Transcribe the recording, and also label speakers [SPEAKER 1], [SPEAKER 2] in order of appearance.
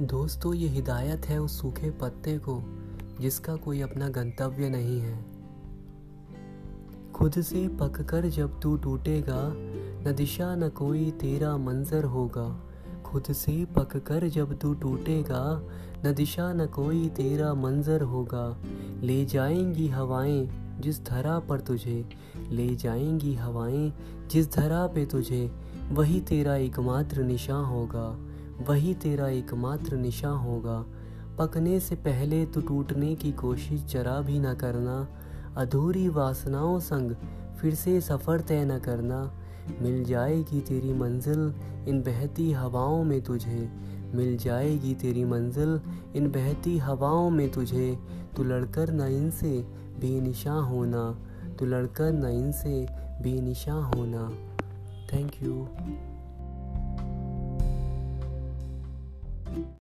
[SPEAKER 1] दोस्तों, ये हिदायत है उस सूखे पत्ते को, जिसका कोई अपना गंतव्य नहीं है। खुद से पककर जब तू टूटेगा, न दिशा न कोई तेरा मंजर होगा। खुद से पककर जब तू टूटेगा, न दिशा न कोई तेरा मंजर होगा। ले जाएँगी हवाएँ जिस धरा पर तुझे, ले जाएँगी हवाएँ जिस धरा पे तुझे, वही तेरा एकमात्र निशान होगा। वही तेरा एकमात्र निशान होगा। पकने से पहले तो टूटने की कोशिश जरा भी न करना। अधूरी वासनाओं संग फिर से सफ़र तय न करना। मिल जाएगी तेरी मंजिल इन बहती हवाओं में तुझे। मिल जाएगी तेरी मंजिल इन बहती हवाओं में तुझे। तू लड़कर न इनसे बेनिशा होना। तू लड़कर न इनसे बेनिशा होना। Thank you